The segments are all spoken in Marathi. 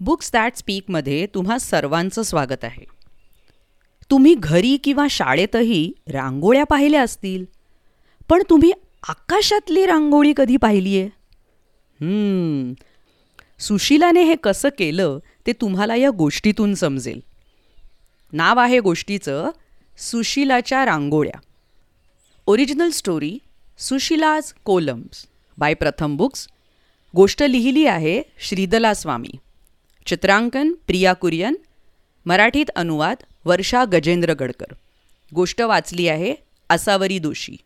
बुक्स दॅट स्पीकमध्ये तुम्हा सर्वांचं स्वागत आहे. तुम्ही घरी किंवा शाळेतही रांगोळ्या पाहिल्या असतील पण तुम्ही आकाशातली रांगोळी कधी पाहिली आहे सुशीलाने सुशिलाने हे कसं केलं ते तुम्हाला या गोष्टीतून समजेल. नाव आहे गोष्टीचं सुशिलाच्या रांगोळ्या. Original story Sushila's kolams by Pratham books गोष्ट लिहिली आहे श्रीदला स्वामी. चित्रांकन प्रिया कुरियन मराठीत अनुवाद वर्षा गजेंद्र गडकर. गोष्ट वाचली आहे असावरी दोषी.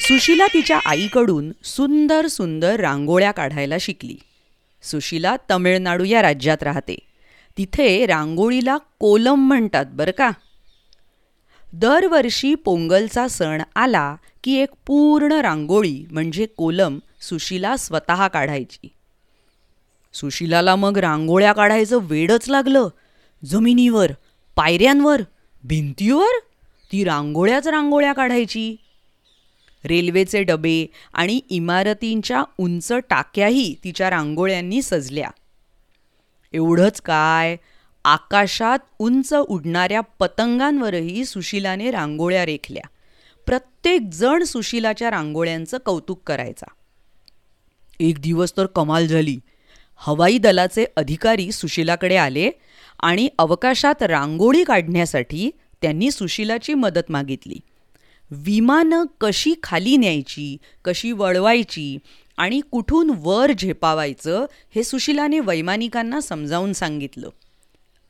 सुशीला तिच्या आईकडून सुंदर सुंदर रांगोळ्या काढायला शिकली. सुशीला तमिळनाडू या राज्यात राहते. तिथे रांगोळीला कोलम म्हणतात बरं का? दरवर्षी पोंगलचा सण आला की एक पूर्ण रांगोळी म्हणजे कोलम सुशिला स्वतः काढायची. सुशिलाला मग रांगोळ्या काढायचं वेडच लागलं. जमिनीवर पायऱ्यांवर भिंतीवर ती रांगोळ्याच रांगोळ्या काढायची. रेल्वेचे डबे आणि इमारतींच्या उंच टाक्याही तिच्या रांगोळ्यांनी सजल्या. एवढंच काय? आकाशात उंच उडणाऱ्या पतंगांवरही सुशिलाने रांगोळ्या रेखल्या. प्रत्येक जण सुशिलाच्या रांगोळ्यांचं कौतुक करायचा. एक दिवस तर कमाल झाली. हवाई दलाचे अधिकारी सुशिलाकडे आले आणि अवकाशात रांगोळी काढण्यासाठी त्यांनी सुशिलाची मदत मागितली. विमानं कशी खाली न्यायची कशी वळवायची आणि कुठून वर झेपावायचं हे सुशिलाने वैमानिकांना समजावून सांगितलं.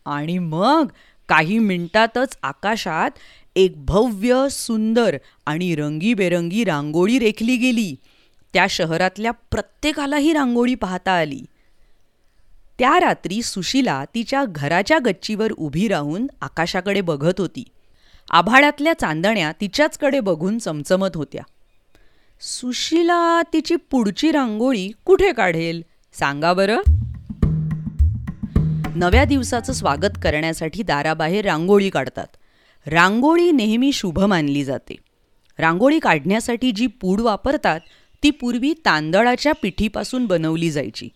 आणि मग काही मिनिटातच आकाशात एक भव्य सुंदर आणि रंगीबेरंगी रांगोळी रेखली गेली. त्या शहरातल्या प्रत्येकाला ही रांगोळी पाहता आली. त्या रात्री सुशीला तिच्या घराच्या गच्चीवर उभी राहून आकाशाकडे बघत होती. आभाळातल्या चांदण्या तिच्याचकडे बघून चमचमत होत्या. सुशीला तिची पुढची रांगोळी कुठे काढेल? सांगा बरं. नव्या दिवसाचं स्वागत करण्यासाठी दाराबाहेर रांगोळी काढतात. रांगोळी नेहमी शुभ मानली जाते. रांगोळी काढण्यासाठी जी पूड वापरतात ती पूर्वी तांदळाच्या पिठीपासून बनवली जायची.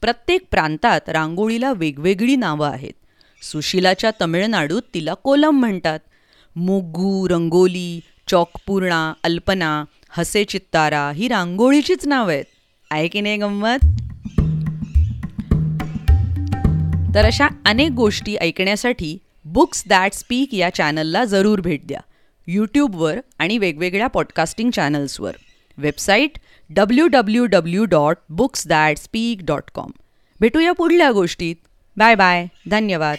प्रत्येक प्रांतात रांगोळीला वेगवेगळी नावं आहेत. सुशिलाच्या तमिळनाडूत तिला कोलम म्हणतात. मुग्गू रंगोली चौकपूर्णा अल्पना हसे चित्तारा ही रांगोळीचीच नावं आहेत. आहे की नाही गंमत? तर अशा अनेक गोष्टी ऐकण्यासाठी बुक्स दॅट स्पीक या चॅनलला जरूर भेट द्या. यूट्यूबवर आणि वेगवेगळ्या podcasting चॅनल्सवर website W W W dot books that speak dot com भेटूया पुढल्या गोष्टीत. बाय बाय धन्यवाद.